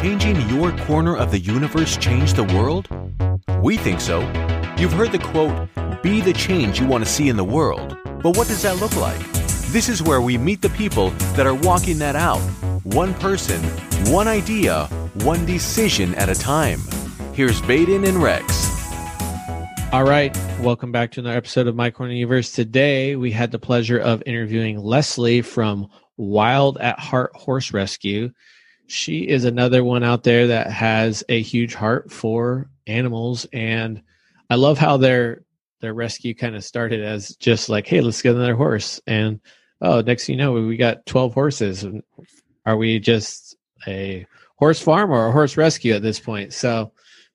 changing your corner of the universe change the world? We think so. You've heard the quote, be the change you want to see in the world. But what does that look like? This is where we meet the people that are walking that out. One person, one idea, one decision at a time. Here's Vaden and Rex. All right, welcome back to another episode of My Corner Universe. Today, we had the pleasure of interviewing Leslie from Wild at Heart Horse Rescue. She is another one out there that has a huge heart for animals, and I love how their their rescue kind of started as just like, "Hey, let's get another horse," and oh, next thing you know, we got twelve horses. Are we just a horse farm or a horse rescue at this point? So.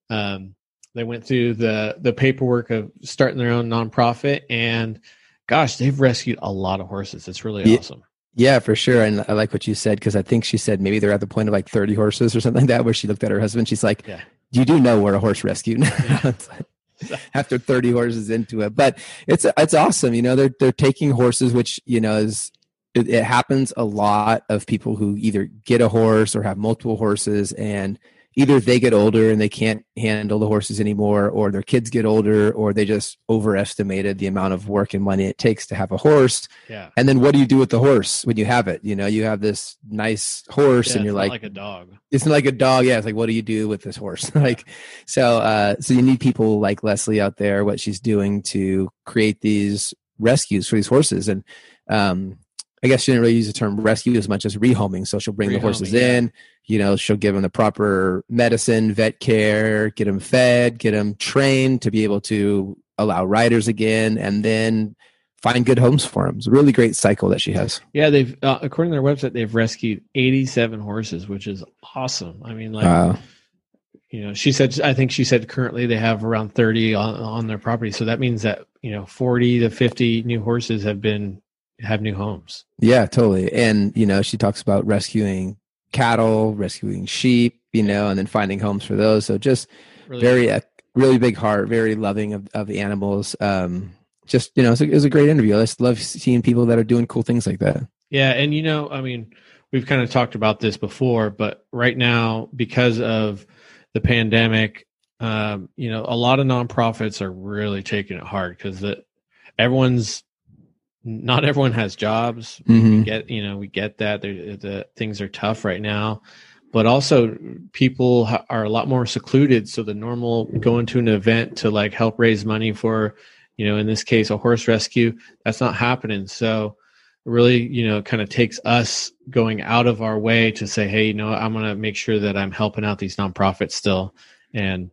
Um, they went through the the paperwork of starting their own nonprofit, and gosh, they've rescued a lot of horses. It's really Yeah. awesome. Yeah, for sure. And I like what you said because I think she said maybe they're at the point of like 30 horses or something like that, where she looked at her husband. She's like, Yeah. You do know we're a horse rescue now. Yeah. After 30 horses into it. But it's it's awesome. You know, they're they're taking horses, which, you know, is it, it happens a lot of people who either get a horse or have multiple horses and either they get older and they can't handle the horses anymore or their kids get older or they just overestimated the amount of work and money it takes to have a horse Yeah, and then what do you do with the horse when you have it? You know, you have this nice horse Yeah, and you're like, like a dog. it's not like a dog. Yeah. It's like, what do you do with this horse? like, so, uh, so you need people like Leslie out there, what she's doing to create these rescues for these horses. And, um, I guess she didn't really use the term rescue as much as rehoming. So she'll bring the horses Rehoming, yeah. You know, she'll give them the proper medicine, vet care, get them fed, get them trained to be able to allow riders again, and then find good homes for them. It's a really great cycle that she has. Yeah, they've uh, according to their website, they've rescued 87 horses, which is awesome. I mean, like Uh, you know, she said, I think she said currently they have around 30 on, on their property, so that means that you know 40 to 50 new horses have been have new homes. Yeah, totally. And you know, she talks about rescuing cattle, rescuing sheep, you know, and then finding homes for those. So just Really very, uh, really big heart, very loving of, of the animals. Um, just you know, a, it was a great interview. I just love seeing people that are doing cool things like that. Yeah, and you know, I mean, we've kind of talked about this before, but right now, because of the pandemic, um, you know, a lot of nonprofits are really taking it hard because the everyone's not everyone has jobs. Mhm. We get you know we get that They're, the things are tough right now, but also people ha- are a lot more secluded. So the normal going to an event to like help raise money for, you know, in this case a horse rescue, that's not happening. So really you know kind of takes us going out of our way to say hey you know i'm going to make sure that i'm helping out these nonprofits still and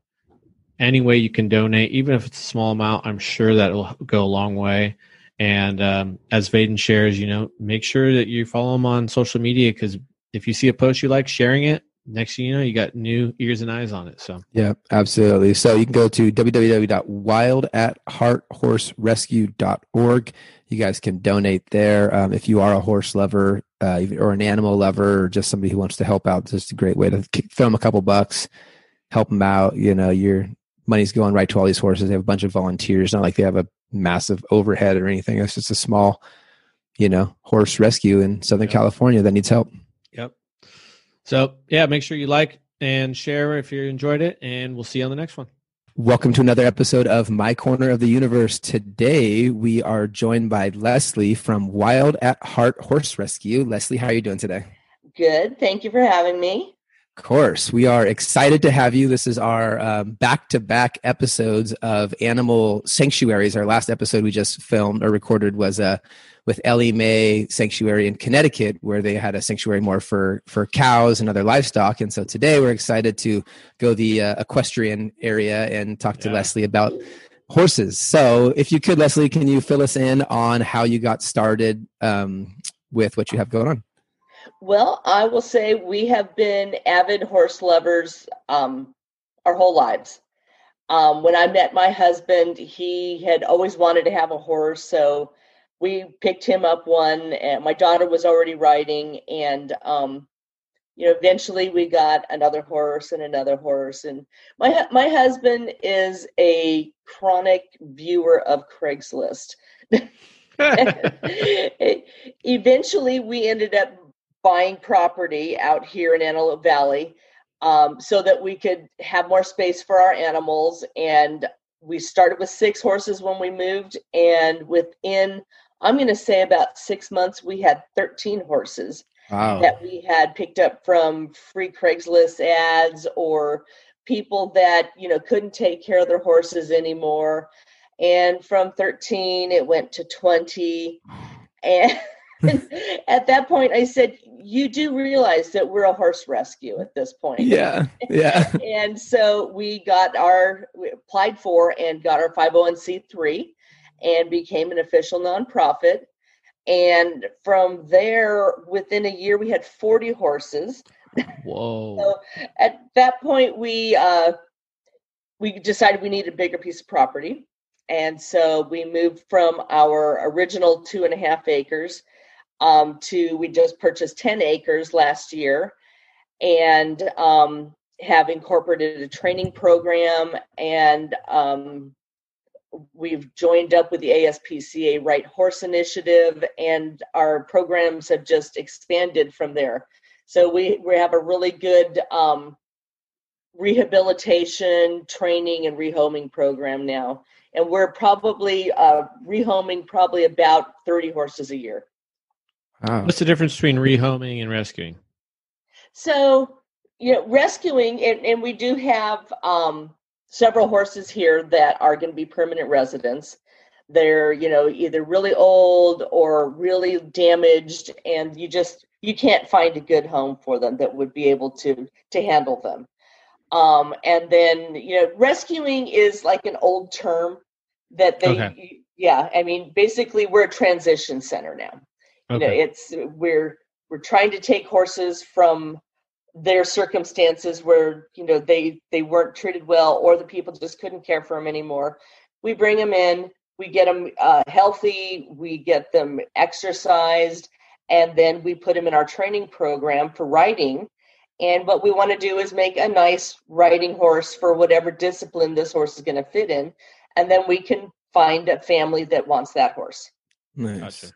any way you can donate even if it's a small amount i'm sure that will go a long way and um, as vaden shares you know make sure that you follow him on social media because if you see a post you like sharing it next thing you know you got new ears and eyes on it so Yeah, absolutely. So you can go to www.wildathearthorserescue.org. You guys can donate there. Um, if you are a horse lover uh, or an animal lover or just somebody who wants to help out, is a great way to throw them a couple bucks, help them out. You know, your money's going right to all these horses. They have a bunch of volunteers, not like they have a massive overhead or anything. It's just a small, you know, horse rescue in Southern Yeah. California that needs help. yep so yeah make sure you like and share if you enjoyed it and we'll see you on the next one Welcome to another episode of My Corner of the Universe. Today we are joined by Leslie from Wild at Heart Horse Rescue. Leslie, how are you doing today? Good. Thank you for having me. Of course, we are excited to have you. This is our um, back-to-back episodes of Animal Sanctuaries. Our last episode we just filmed or recorded was uh, with Ellie Mae Sanctuary in Connecticut, where they had a sanctuary more for for cows and other livestock. And so today we're excited to go the uh, equestrian area and talk to Yeah. Leslie about horses. So, if you could, Leslie, can you fill us in on how you got started um, with what you have going on? Well, I will say we have been avid horse lovers um, our whole lives. Um, when I met my husband, he had always wanted to have a horse, so we picked him up one. And my daughter was already riding, and um, you know, eventually we got another horse and another horse. And my my husband is a chronic viewer of Craigslist. Eventually, we ended up buying property out here in Antelope Valley. um, so that we could have more space for our animals. And we started with six horses when we moved, and within I'm going to say about six months, we had 13 horses Wow. that we had picked up from free Craigslist ads or people that you know couldn't take care of their horses anymore. And from 13, it went to 20, and at that point, I said, "You do realize that we're a horse rescue at this point." Yeah. Yeah. and so we got our we applied for and got our 501c3 and became an official nonprofit and from there within a year we had 40 horses Whoa. so at that point we uh we decided we needed a bigger piece of property and so we moved from our original two and a half acres um, to we just purchased 10 acres last year and um, have incorporated a training program and um, we've joined up with the ASPCA Right Horse Initiative and our programs have just expanded from there. So we, we have a really good um, rehabilitation, training, and rehoming program now. And we're probably uh, rehoming probably about 30 horses a year. Wow. What's the difference between rehoming and rescuing? So, you know, rescuing, and, and we do have um, several horses here that are going to be permanent residents. They're, you know, either really old or really damaged, and you just you can't find a good home for them that would be able to to handle them. Um, and then, you know, rescuing is like an old term that they, Okay. yeah. I mean, basically, we're a transition center now you know it's we're we're trying to take horses from their circumstances where you know they they weren't treated well or the people just couldn't care for them anymore we bring them in we get them uh, healthy we get them exercised and then we put them in our training program for riding and what we want to do is make a nice riding horse for whatever discipline this horse is going to fit in and then we can find a family that wants that horse Nice. Gotcha.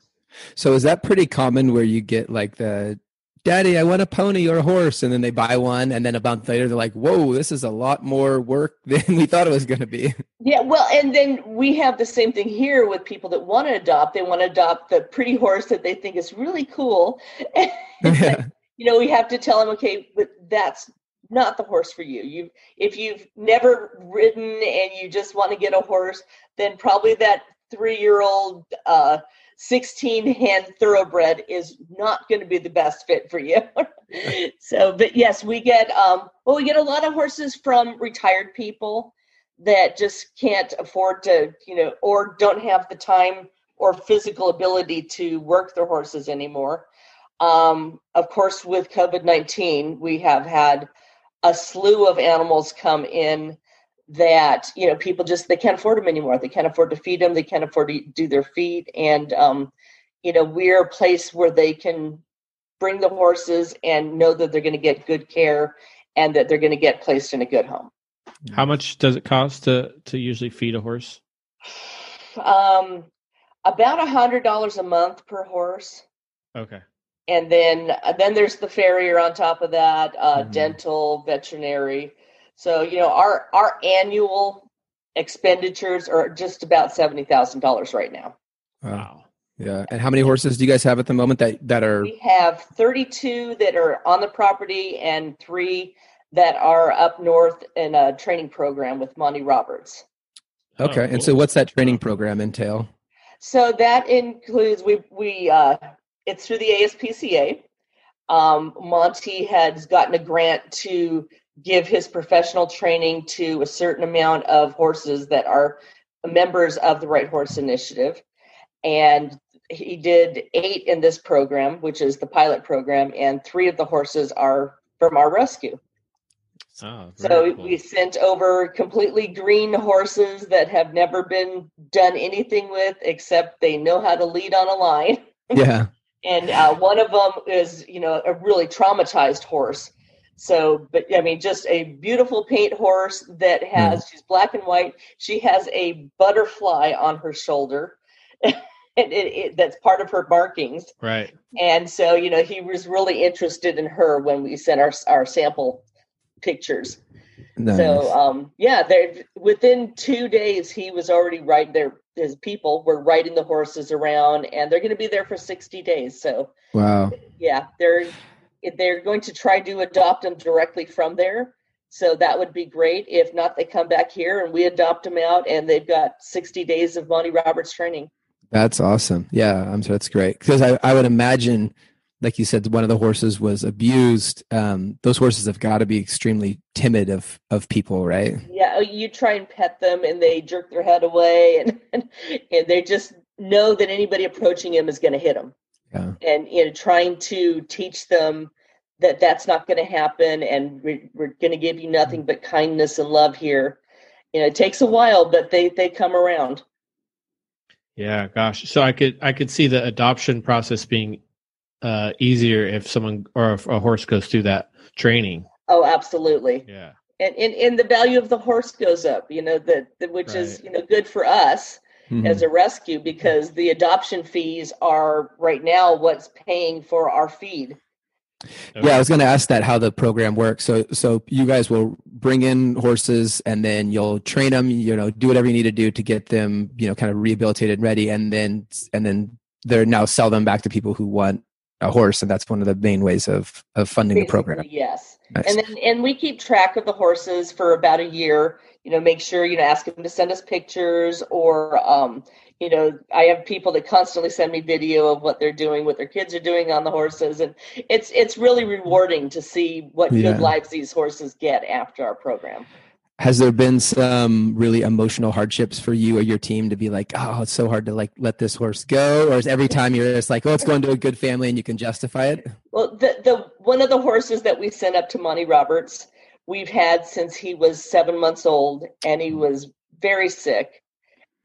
So is that pretty common where you get like the daddy, I want a pony or a horse, and then they buy one, and then a month later they're like, Whoa, this is a lot more work than we thought it was gonna be. Yeah, well, and then we have the same thing here with people that want to adopt. They want to adopt the pretty horse that they think is really cool. It's like, you know, we have to tell them, okay, but that's not the horse for you. You, if you've never ridden and you just want to get a horse, then probably that three-year-old, uh, 16 hand thoroughbred is not going to be the best fit for you. so, but yes, we get, um, well, we get a lot of horses from retired people that just can't afford to, you know, or don't have the time or physical ability to work their horses anymore. Um, of course, with COVID 19, we have had a slew of animals come in that you know people just they can't afford them anymore they can't afford to feed them they can't afford to do their feed and um you know we're a place where they can bring the horses and know that they're going to get good care and that they're going to get placed in a good home How much does it cost to to usually feed a horse? um about a hundred dollars a month per horse Okay. and then uh, then there's the farrier on top of that uh, Mhm. dental veterinary so you know our our annual expenditures are just about $70000 right now Wow. Wow. Yeah. And how many horses do you guys have at the moment that that are we have 32 that are on the property and three that are up north in a training program with monty roberts okay? Oh, And so what's that training program entail? So that includes we we uh, it's through the ASPCA. Um, Monty has gotten a grant to give his professional training to a certain amount of horses that are members of the Right Horse Initiative, and he did eight in this program, which is the pilot program, and three of the horses are from our rescue. Oh, So cool. we sent over completely green horses that have never been done anything with except they know how to lead on a line. Yeah. And uh, one of them is, you know, a really traumatized horse. So, but I mean, just a beautiful paint horse that has, she's black and white. She has a butterfly on her shoulder. and it, it, that's part of her markings. right. And so, you know, he was really interested in her when we sent our, our sample pictures. Nice. So um, yeah, there within two days he was already riding there. His people were riding the horses around, and they're going to be there for sixty days. So wow. yeah, they're they're going to try to adopt them directly from there. So that would be great. If not, they come back here and we adopt them out, and they've got sixty days of Monty Roberts training. That's awesome. Yeah, I'm sure that's great because I, I would imagine, like you said, one of the horses was abused. Um, those horses have got to be extremely timid of of people, right? Yeah, oh, you try and pet them, and they jerk their head away, and and they just know that anybody approaching them is going to hit them. Yeah. And you know, trying to teach them that that's not going to happen, and we're, we're going to give you nothing but kindness and love here. You know, it takes a while, but they they come around. Yeah, gosh. So I could I could see the adoption process being uh, easier if someone or if a horse goes through that training. Oh, absolutely. Yeah. And and, and the value of the horse goes up. You know that which is you know good for us Mhm. as a rescue because the adoption fees are right now what's paying for our feed. Yeah, I was going to ask that how the program works. So, so you guys will bring in horses, and then you'll train them. You know, do whatever you need to do to get them, you know, kind of rehabilitated, and ready, and then and then they're now sell them back to people who want a horse, and that's one of the main ways of of funding the program. Yes. Nice. And then and we keep track of the horses for about a year. You know, make sure you know ask them to send us pictures or um, you know, I have people that constantly send me video of what they're doing, what their kids are doing on the horses, and it's it's really rewarding to see what Yeah. good lives these horses get after our program. Has there been some really emotional hardships for you or your team to be like, oh, it's so hard to like let this horse go, or is every time you're just like, oh, it's going to a good family and you can justify it? Well, the the one of the horses that we sent up to Monty Roberts, we've had since he was seven months old, and he was very sick.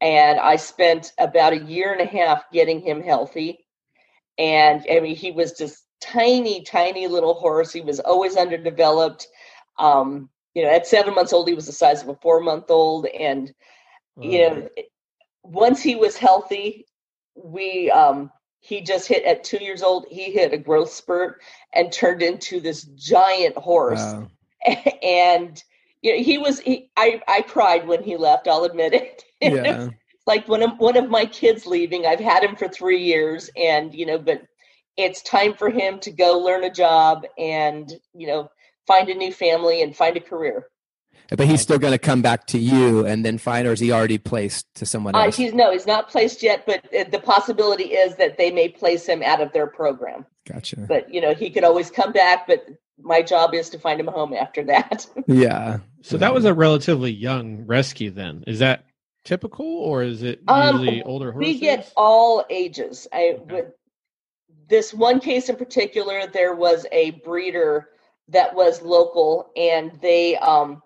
And I spent about a year and a half getting him healthy. And I mean, he was just tiny, tiny little horse. He was always underdeveloped. Um, you know, at seven months old, he was the size of a four month old, and you know once he was healthy we um he just hit at two years old he hit a growth spurt and turned into this giant horse Wow. and you know, he was he, i i cried when he left i'll admit it Yeah. like one of one of my kids leaving i've had him for three years and you know but it's time for him to go learn a job and you know find a new family and find a career But he's still going to come back to you and then find, or is he already placed to someone Uh, else? he's no, he's not placed yet, but uh, the possibility is that they may place him out of their program. gotcha. But you know, he could always come back. But my job is to find him a home after that. Yeah. So that was a relatively young rescue then. Is that typical or is it Um, usually older horses? we get all ages. I Okay. with this one case in particular, there was a breeder that was local, and they um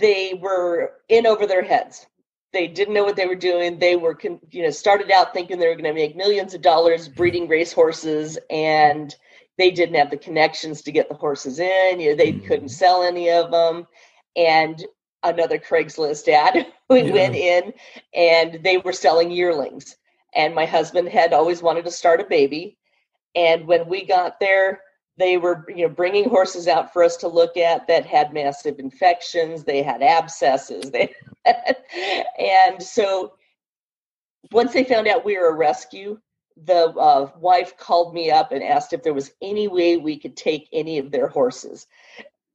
they were in over their heads. They didn't know what they were doing. They were, you know, started out thinking they were going to make millions of dollars breeding race horses, and they didn't have the connections to get the horses in. You know, they Mhm. couldn't sell any of them, and another Craigslist ad we Yeah. went in, and they were selling yearlings. And my husband had always wanted to start a baby, and when we got there, they were you know bringing horses out for us to look at that had massive infections they had abscesses they and so once they found out we were a rescue the uh, wife called me up and asked if there was any way we could take any of their horses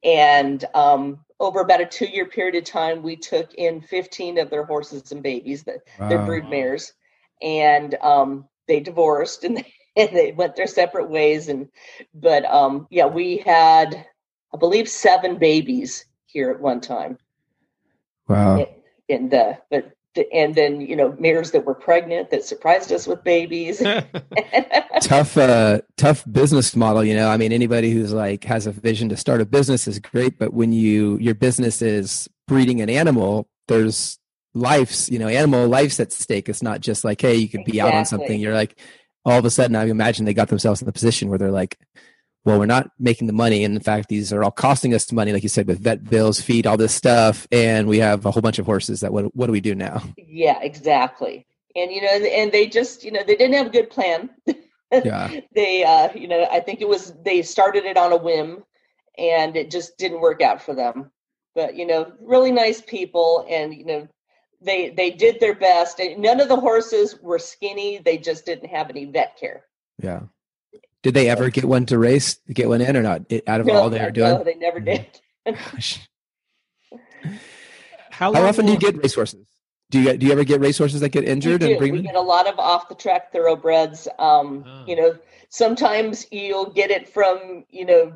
and um, over about a two year period of time we took in 15 of their horses and babies that they're Wow. brood mares and um, they divorced and they, and they went their separate ways and but um yeah we had i believe seven babies here at one time Wow. and the, but and then you know mares that were pregnant that surprised us with babies. Tough uh tough business model you know. I mean anybody who's like has a vision to start a business is great but when you your business is breeding an animal there's lives you know animal lives at stake. It's not just like hey you could be out on something. You're like all of a sudden i imagine they got themselves in the position where they're like well we're not making the money and in fact these are all costing us money like you said with vet bills feed all this stuff and we have a whole bunch of horses that what, what do we do now yeah exactly and you know and they just you know they didn't have a good plan yeah they uh you know i think it was they started it on a whim and it just didn't work out for them. But you know, really nice people, and you know, they they did their best. And none of the horses were skinny; they just didn't have any vet care. Yeah. Did they ever get one to race, get one in or not? Out of No, all they were doing, no, they never did. Gosh. How, How often do you get racehorses? Do you do you ever get racehorses that get injured we and bring we them? get a lot of off the track thoroughbreds. Um, Oh. You know, sometimes you'll get it from you know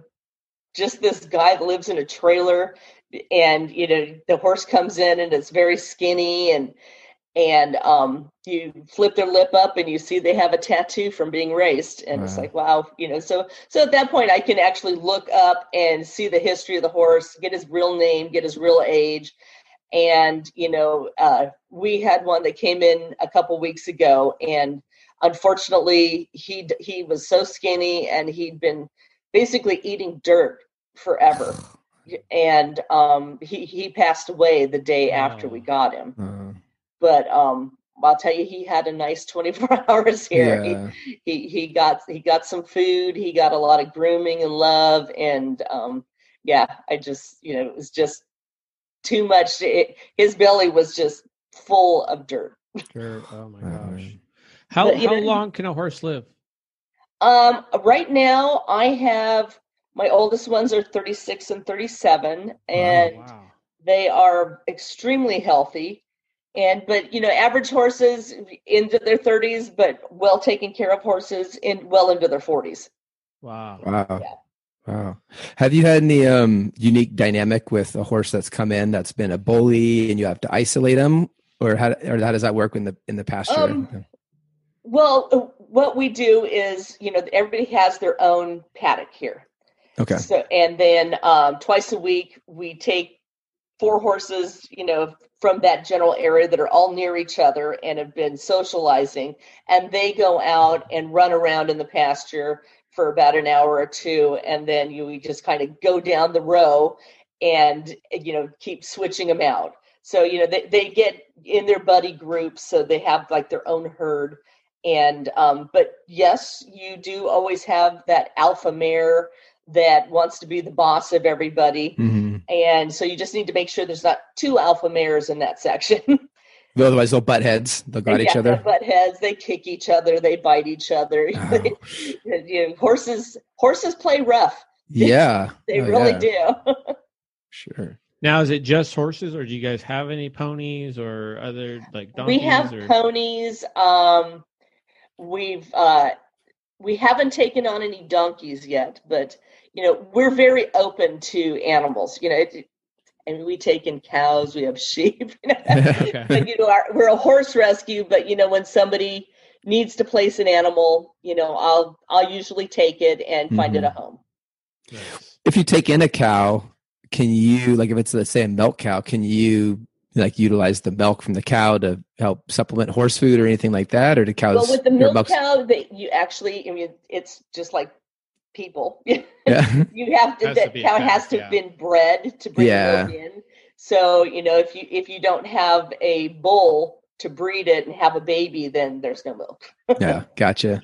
just this guy that lives in a trailer, and you know the horse comes in and it's very skinny and and um, you flip their lip up and you see they have a tattoo from being raced and it's like wow you know so so at that point i can actually look up and see the history of the horse get his real name get his real age and you know uh, we had one that came in a couple weeks ago and unfortunately he he was so skinny and he'd been basically eating dirt forever. And um, he he passed away the day after we Oh. got him. Uh, but um I'll tell you, he had a nice 24 hours here. yeah. He, he he got he got some food. He got a lot of grooming and love, and um, yeah, I just you know it was just too much. It, his belly was just full of dirt. Dirt. Oh my gosh. How But, how know- long can a horse live? Um, right now, I have my oldest ones are 36 and 37, and Oh, wow. they are extremely healthy and but you know average horses into their 30s but well taken care of horses in well into their 40s Wow. Wow. Yeah. Wow. Have you had any um, unique dynamic with a horse that's come in that's been a bully and you have to isolate him, or how or how does that work in the in the pasture? Um, well uh, what we do is you know everybody has their own paddock here okay. so and then um, twice a week we take four horses you know from that general area that are all near each other and have been socializing. And they go out and run around in the pasture for about an hour or two. And then you just kind of go down the row and you know keep switching them out. So you know they, they get in their buddy groups so they have like their own herd. And um, but yes you do always have that alpha mare that wants to be the boss of everybody hmm and so you just need to make sure there's not two alpha mares in that section Otherwise, they'll butt heads. They'll go at each other. they butt heads they kick each other they bite each other Oh, you know, horses horses play rough yeah. they Oh, really yeah. do Sure. Now is it just horses or do you guys have any ponies or other like donkeys? we have or ponies um we've uh we haven't taken on any donkeys yet but you know we're very open to animals you know it, and we take in cows we have sheep you know Okay. but you know our, we're a horse rescue but you know when somebody needs to place an animal you know i'll i'll usually take it and find it mm-hmm. a home Nice. If you take in a cow, can you like if it's let's say a milk cow, can you like utilize the milk from the cow to help supplement horse food or anything like that, or do cows? well with the milk milk's- cow that you actually i mean it's just like people Yeah. you have to Has to that cow cow, has to yeah. have been bred to bring Yeah. milk in so you know if you if you don't have a bull to breed it and have a baby then there's no milk yeah, gotcha.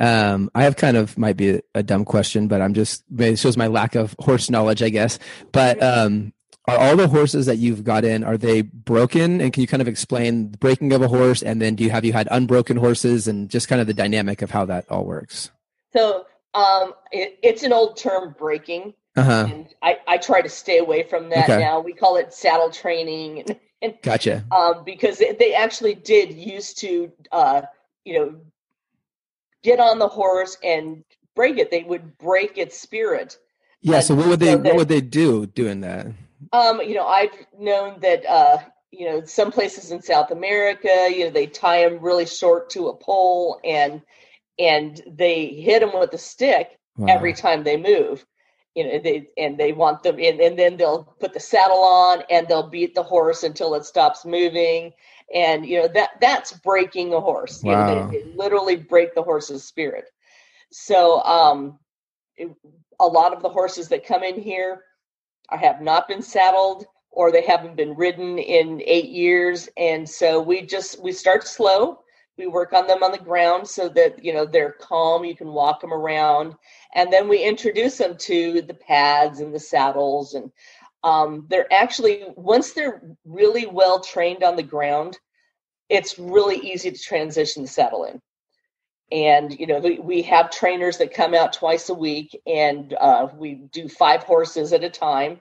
Um, I have kind of might be a, a dumb question, but I'm just it shows my lack of horse knowledge, I guess. But um, are all the horses that you've got in are they broken? And can you kind of explain the breaking of a horse, and then do you have you had unbroken horses, and just kind of the dynamic of how that all works? so um it, it's an old term breaking Uh huh. and I, I try to stay away from that Okay. now we call it saddle training and, and Gotcha. um, because they, they actually did used to uh, you know get on the horse and break it they would break its spirit Yeah. So what would they So what would they do doing that? Um, you know, I've known that uh, you know, some places in South America, you know, they tie them really short to a pole and and they hit them with a stick Wow. every time they move. You know, they and they want them in and then they'll put the saddle on and they'll beat the horse until it stops moving. And you know, that that's breaking a horse. You know, they, they literally break the horse's spirit. So um it- a lot of the horses that come in here have not been saddled or they haven't been ridden in eight years. And so we just we start slow. We work on them on the ground so that you know they're calm. You can walk them around. And then we introduce them to the pads and the saddles. And um, they're actually once they're really well trained on the ground it's really easy to transition the saddle in and you know we, have trainers that come out twice a week and uh, we do five horses at a time.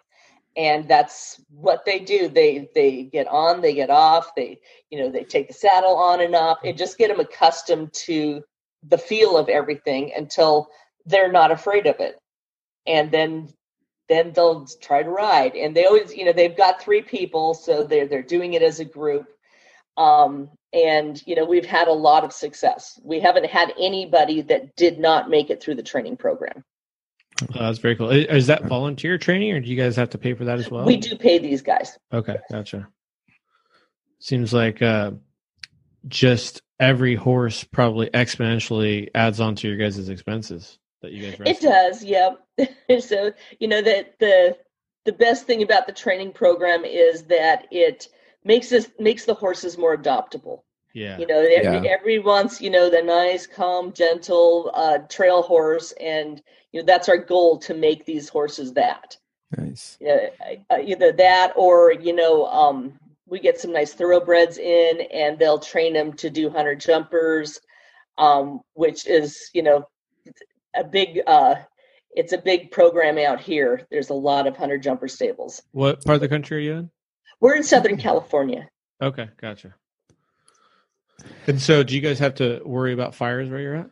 And that's what they do. They they get on they get off they you know they take the saddle on and off. And just get them accustomed to the feel of everything until they're not afraid of it. And then then they'll try to ride. And they always you know they've got three people so they're they're doing it as a group. Um and you know we've had a lot of success we haven't had anybody that did not make it through the training program Oh, that's very cool. Is, that volunteer training, or do you guys have to pay for that as well? we do pay these guys Okay, gotcha. Seems like uh, just every horse probably exponentially adds on to your guys' expenses that you guys. It does, yeah. so you know that the the best thing about the training program is that it makes this makes the horses more adoptable. Yeah. You know, every, Yeah. every wants you know the nice, calm, gentle uh, trail horse, and you know that's our goal to make these horses that. Nice. You know, either that or you know um, we get some nice thoroughbreds in, and they'll train them to do hunter jumpers, um, which is you know a big. Uh, it's a big program out here. There's a lot of hunter jumper stables. What part of the country are you in? We're in Southern California. Okay, gotcha. And so, do you guys have to worry about fires where you're at?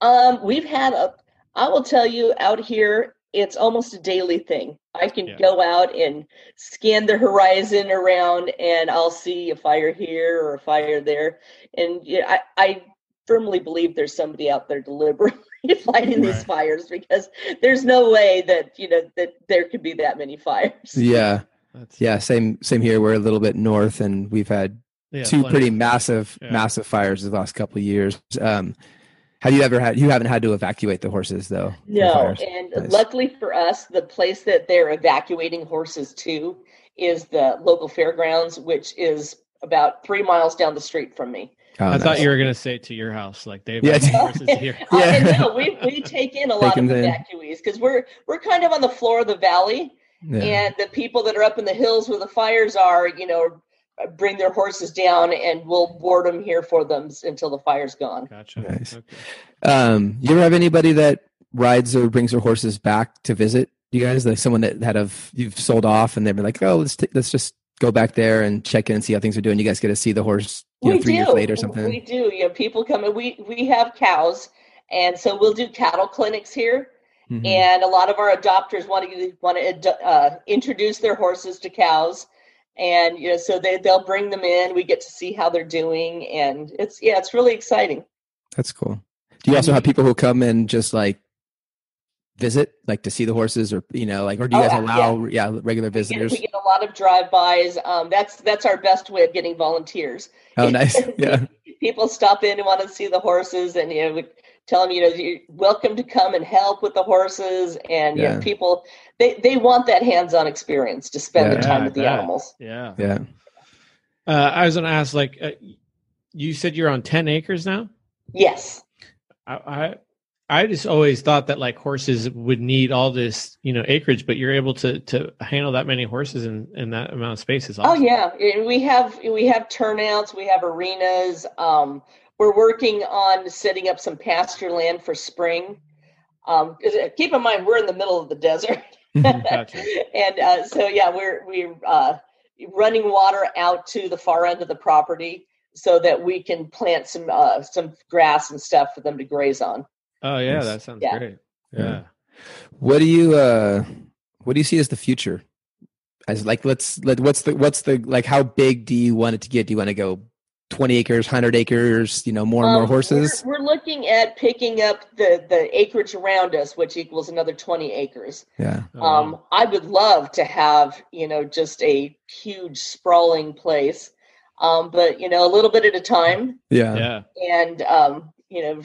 Um, we've had a. I will tell you, out here, it's almost a daily thing. I can Yeah. go out and scan the horizon around, and I'll see a fire here or a fire there. And yeah, I, I firmly believe there's somebody out there deliberately fighting these fires because there's no way that you know that there could be that many fires. Yeah. That's, Yeah. Same. Same here. We're a little bit north, and we've had yeah, two plenty. pretty massive, Yeah. massive fires the last couple of years. Um, have you ever had? You haven't had to evacuate the horses though. for No, and Nice. luckily for us, the place that they're evacuating horses to is the local fairgrounds, which is about three miles down the street from me. Oh, I nice. thought you were gonna say to your house, like they've Yeah. horses here. Uh, and Yeah. no, we, we take in a lot Take of 'em in. evacuees because we're we're kind of on the floor of the valley, Yeah. and the people that are up in the hills where the fires are, you know, bring their horses down, and we'll board them here for them until the fire's gone. Gotcha. Nice. Okay. Um, you ever have anybody that rides or brings their horses back to visit you guys? Like someone that had of you've sold off and they've been like, oh, let's t- let's just go back there and check in and see how things are doing. You guys get to see the horse, you know, three do. years later or something. We do. You know, people come and we we have cows, and so we'll do cattle clinics here. Mhm. and a lot of our adopters want to want to uh, introduce their horses to cows and you know so they they'll bring them in we get to see how they're doing and it's yeah it's really exciting That's cool. Do you also have people who come and just like visit, like to see the horses, or you know, like, or do you Oh, guys allow, yeah, regular we get, visitors? we get a lot of drive-bys um, that's that's our best way of getting volunteers Oh, nice. Yeah, people stop in and want to see the horses and you know tell them you know you're welcome to come and help with the horses and you Yeah. know people they they want that hands-on experience to spend Yeah, the time I with the bet. animals Yeah. yeah. Uh, I was gonna ask, like, uh, you said you're on ten acres now. yes I, I I just always thought that like horses would need all this, you know, acreage, but you're able to to handle that many horses in in that amount of space. Is Oh yeah, and we have we have turnouts, we have arenas. Um, we're working on setting up some pasture land for spring. Um, 'cause, uh, keep in mind we're in the middle of the desert, Gotcha. and uh, so yeah, we're we're uh, running water out to the far end of the property so that we can plant some uh, some grass and stuff for them to graze on. Oh yeah, that sounds Yeah. great. Yeah. Yeah. What do you uh what do you see as the future? As like let's let what's the what's the like how big do you want it to get? Do you want to go 20 acres, 100 acres, you know, more and more Um, horses? We're, we're looking at picking up the the acreage around us, which equals another twenty acres. Yeah. Oh. Um, I would love to have, you know, just a huge sprawling place. Um, but you know, a little bit at a time Yeah. yeah. and um, you know,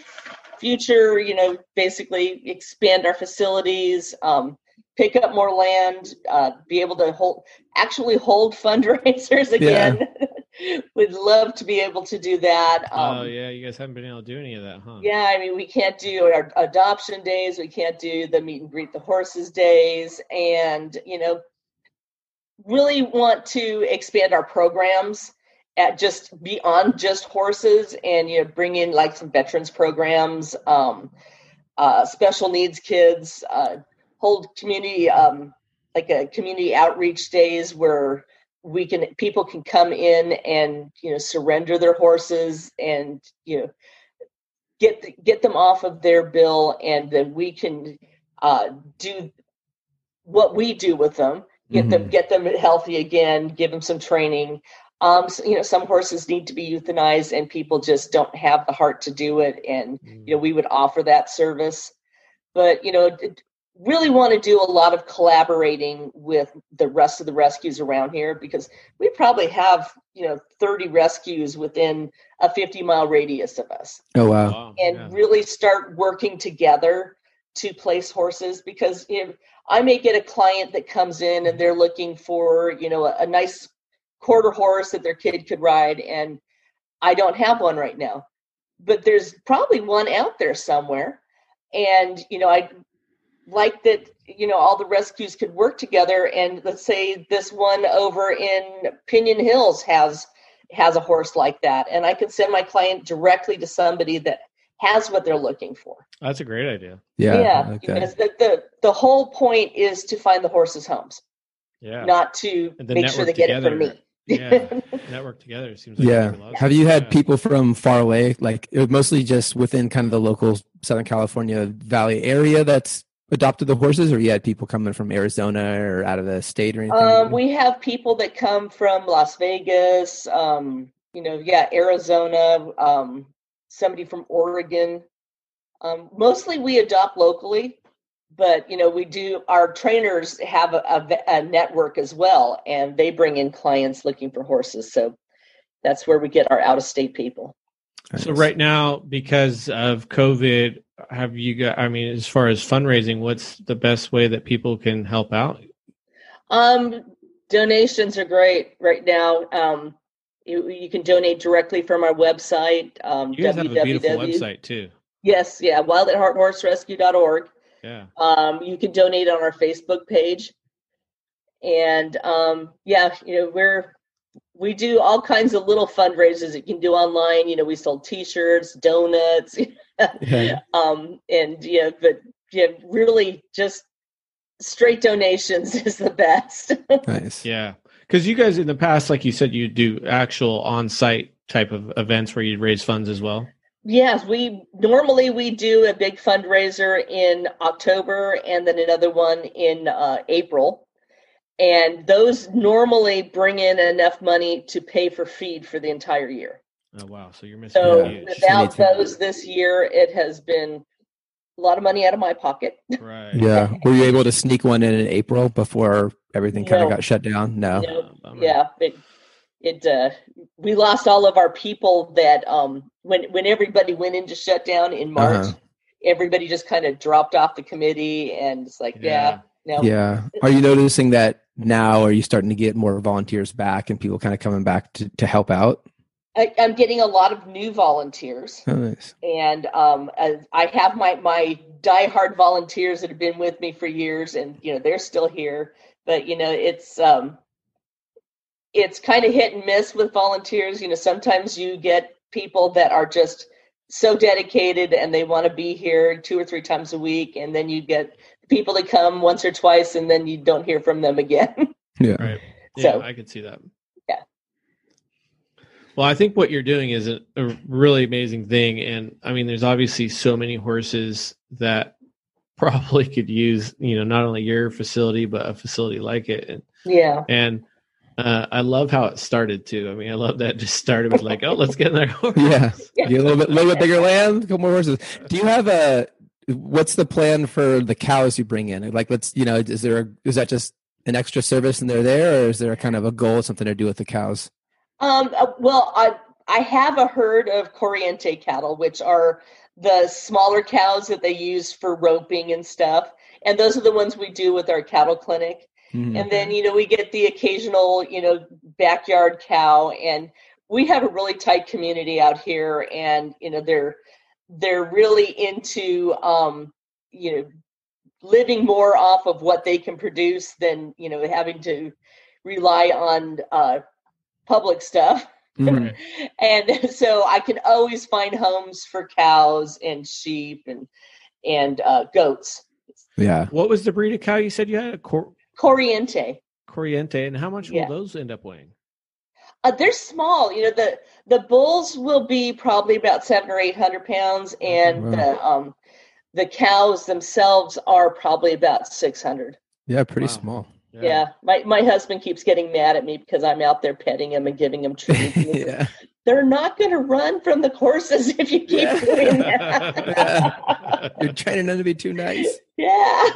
future, you know, basically expand our facilities, um, pick up more land, uh, be able to hold actually hold fundraisers again. would love to be able to do that. Um, oh yeah, you guys haven't been able to do any of that, huh? Yeah, I mean, we can't do our adoption days. We can't do the meet and greet the horses days, and you know, really want to expand our programs at just beyond just horses, and you know, bring in like some veterans programs, um, uh, special needs kids, uh, hold community um, like a community outreach days where we can people can come in and you know surrender their horses and you know get get them off of their bill and then we can uh, do what we do with them get mm-hmm. them get them healthy again give them some training um, so, you know some horses need to be euthanized and people just don't have the heart to do it and mm-hmm. you know we would offer that service but you know really want to do a lot of collaborating with the rest of the rescues around here because we probably have you know 30 rescues within a 50 mile radius of us. Oh wow. And yeah. really start working together to place horses because you know i may get a client that comes in and they're looking for you know a, a nice quarter horse that their kid could ride and i don't have one right now. But there's probably one out there somewhere. And you know i like that you know all the rescues could work together and let's say this one over in Piñon Hills has has a horse like that and I can send my client directly to somebody that has what they're looking for. That's a great idea. Yeah. Yeah. Okay. Because the, the the whole point is to find the horses homes. Yeah. Not to make sure they together. get it from me. yeah, network together seems like yeah. Have you had yeah. people from far away, like mostly just within kind of the local Southern California Valley area that's adopted the horses, or you had people coming from Arizona or out of the state or anything? Um, we have people that come from Las Vegas. Um, you know, yeah, Arizona. Um, somebody from Oregon. Um, mostly we adopt locally, but you know we do. Our trainers have a, a, a network as well, and they bring in clients looking for horses. So that's where we get our out of state people. So right now, because of COVID, have you got? I mean, as far as fundraising, what's the best way that people can help out? Um, donations are great right now. Um, you, you can donate directly from our website. Um, you guys have a beautiful website too. Yes, yeah, wild at heart horse rescue.org. Yeah. Um, you can donate on our Facebook page. And um, yeah, you know, we're we do all kinds of little fundraisers you can do online. You know, we sold T-shirts, donuts, yeah. um, and yeah, but yeah, really just straight donations is the best. nice. Yeah, because you guys in the past, like you said, you do actual on-site type of events where you raise funds as well. Yes, we normally we do a big fundraiser in October and then another one in uh, April and those normally bring in enough money to pay for feed for the entire year. Oh wow! So you're missing. So without those this year, it has been a lot of money out of my pocket. Right. Yeah. Were you able to sneak one in in April before everything kind no. of got shut down? No. no. Oh, yeah. It, it uh, we lost all of our people that um when when everybody went into shutdown in March, uh-huh. everybody just kind of dropped off the committee, and it's like, yeah. yeah no. Yeah. Are you noticing that now are you starting to get more volunteers back and people kind of coming back to, to help out I, am getting a lot of new volunteers oh, nice. and um, i have my my diehard volunteers that have been with me for years and you know they're still here but you know it's um, it's kind of hit and miss with volunteers you know sometimes you get people that are just so dedicated and they want to be here two or three times a week and then you get people that come once or twice and then you don't hear from them again. yeah. Right. Yeah, so I could see that. Yeah. Well, I think what you're doing is a, a, really amazing thing. And I mean, there's obviously so many horses that probably could use, you know, not only your facility, but a facility like it. And, yeah. And uh, I love how it started too. I mean, I love that just started with like, oh, let's get in there. yeah. yeah. a little bit, little bit bigger land, a couple more horses. Do you have a, what's the plan for the cows you bring in? Like, let's you know, is there a, is that just an extra service and they're there, or is there a kind of a goal, something to do with the cows? Um, uh, well, I I have a herd of Corriente cattle, which are the smaller cows that they use for roping and stuff, and those are the ones we do with our cattle clinic. Mm-hmm. And then you know we get the occasional you know backyard cow, and we have a really tight community out here, and you know they're they're really into um, you know living more off of what they can produce than you know having to rely on uh, public stuff. Mhm. and so I can always find homes for cows and sheep and and uh, goats. Yeah. What was the breed of cow you said you had? Cor- Corriente. Corriente, and how much Yeah. will those end up weighing? Uh, they're small. You know the the bulls will be probably about seven or eight hundred pounds, and Wow. the um the cows themselves are probably about six hundred. Yeah. Pretty Wow. small. Yeah. my my husband keeps getting mad at me because I'm out there petting him and giving him treats. Yeah. They're not going to run from the horses if you keep Yeah. doing that. Yeah. You're training them to be too nice. yeah.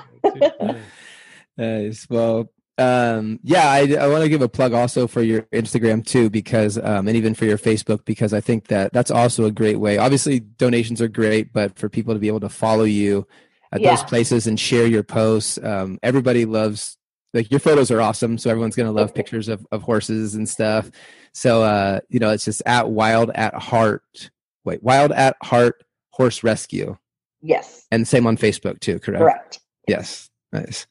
Nice. Well, um, yeah, I, I want to give a plug also for your Instagram too, because, um, and even for your Facebook, because I think that that's also a great way. Obviously, donations are great, but for people to be able to follow you at those places and share your posts, um, everybody loves. Like your photos are awesome, so everyone's gonna love pictures of, of horses and stuff. So uh, you know, it's just at Wild at Heart. Wait, Wild at Heart Horse Rescue, Yes. and same on Facebook too. Correct. Correct. Yes. Nice.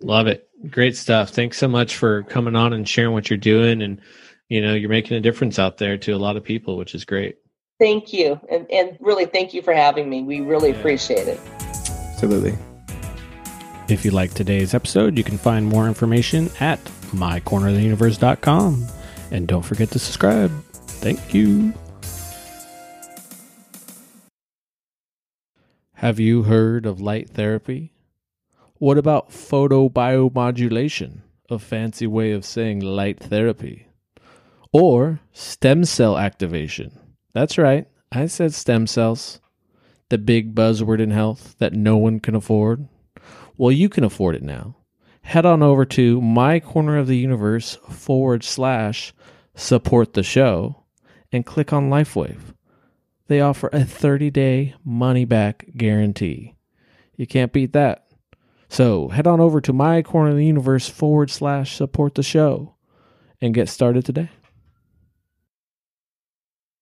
Love it. Great stuff. Thanks so much for coming on and sharing what you're doing. And, you know, you're making a difference out there to a lot of people, which is great. Thank you. And, and really, thank you for having me. We really Yeah. appreciate it. Absolutely. If you liked today's episode, you can find more information at mycorneroftheuniverse.com. And don't forget to subscribe. Thank you. Have you heard of light therapy? What about photobiomodulation, a fancy way of saying light therapy? Or stem cell activation? That's right, I said stem cells. The big buzzword in health that no one can afford. Well, you can afford it now. Head on over to my corner of the universe forward slash support the show and click on LifeWave. They offer a 30 day money back guarantee. You can't beat that. So head on over to my corner of the universe forward slash support the show and get started today.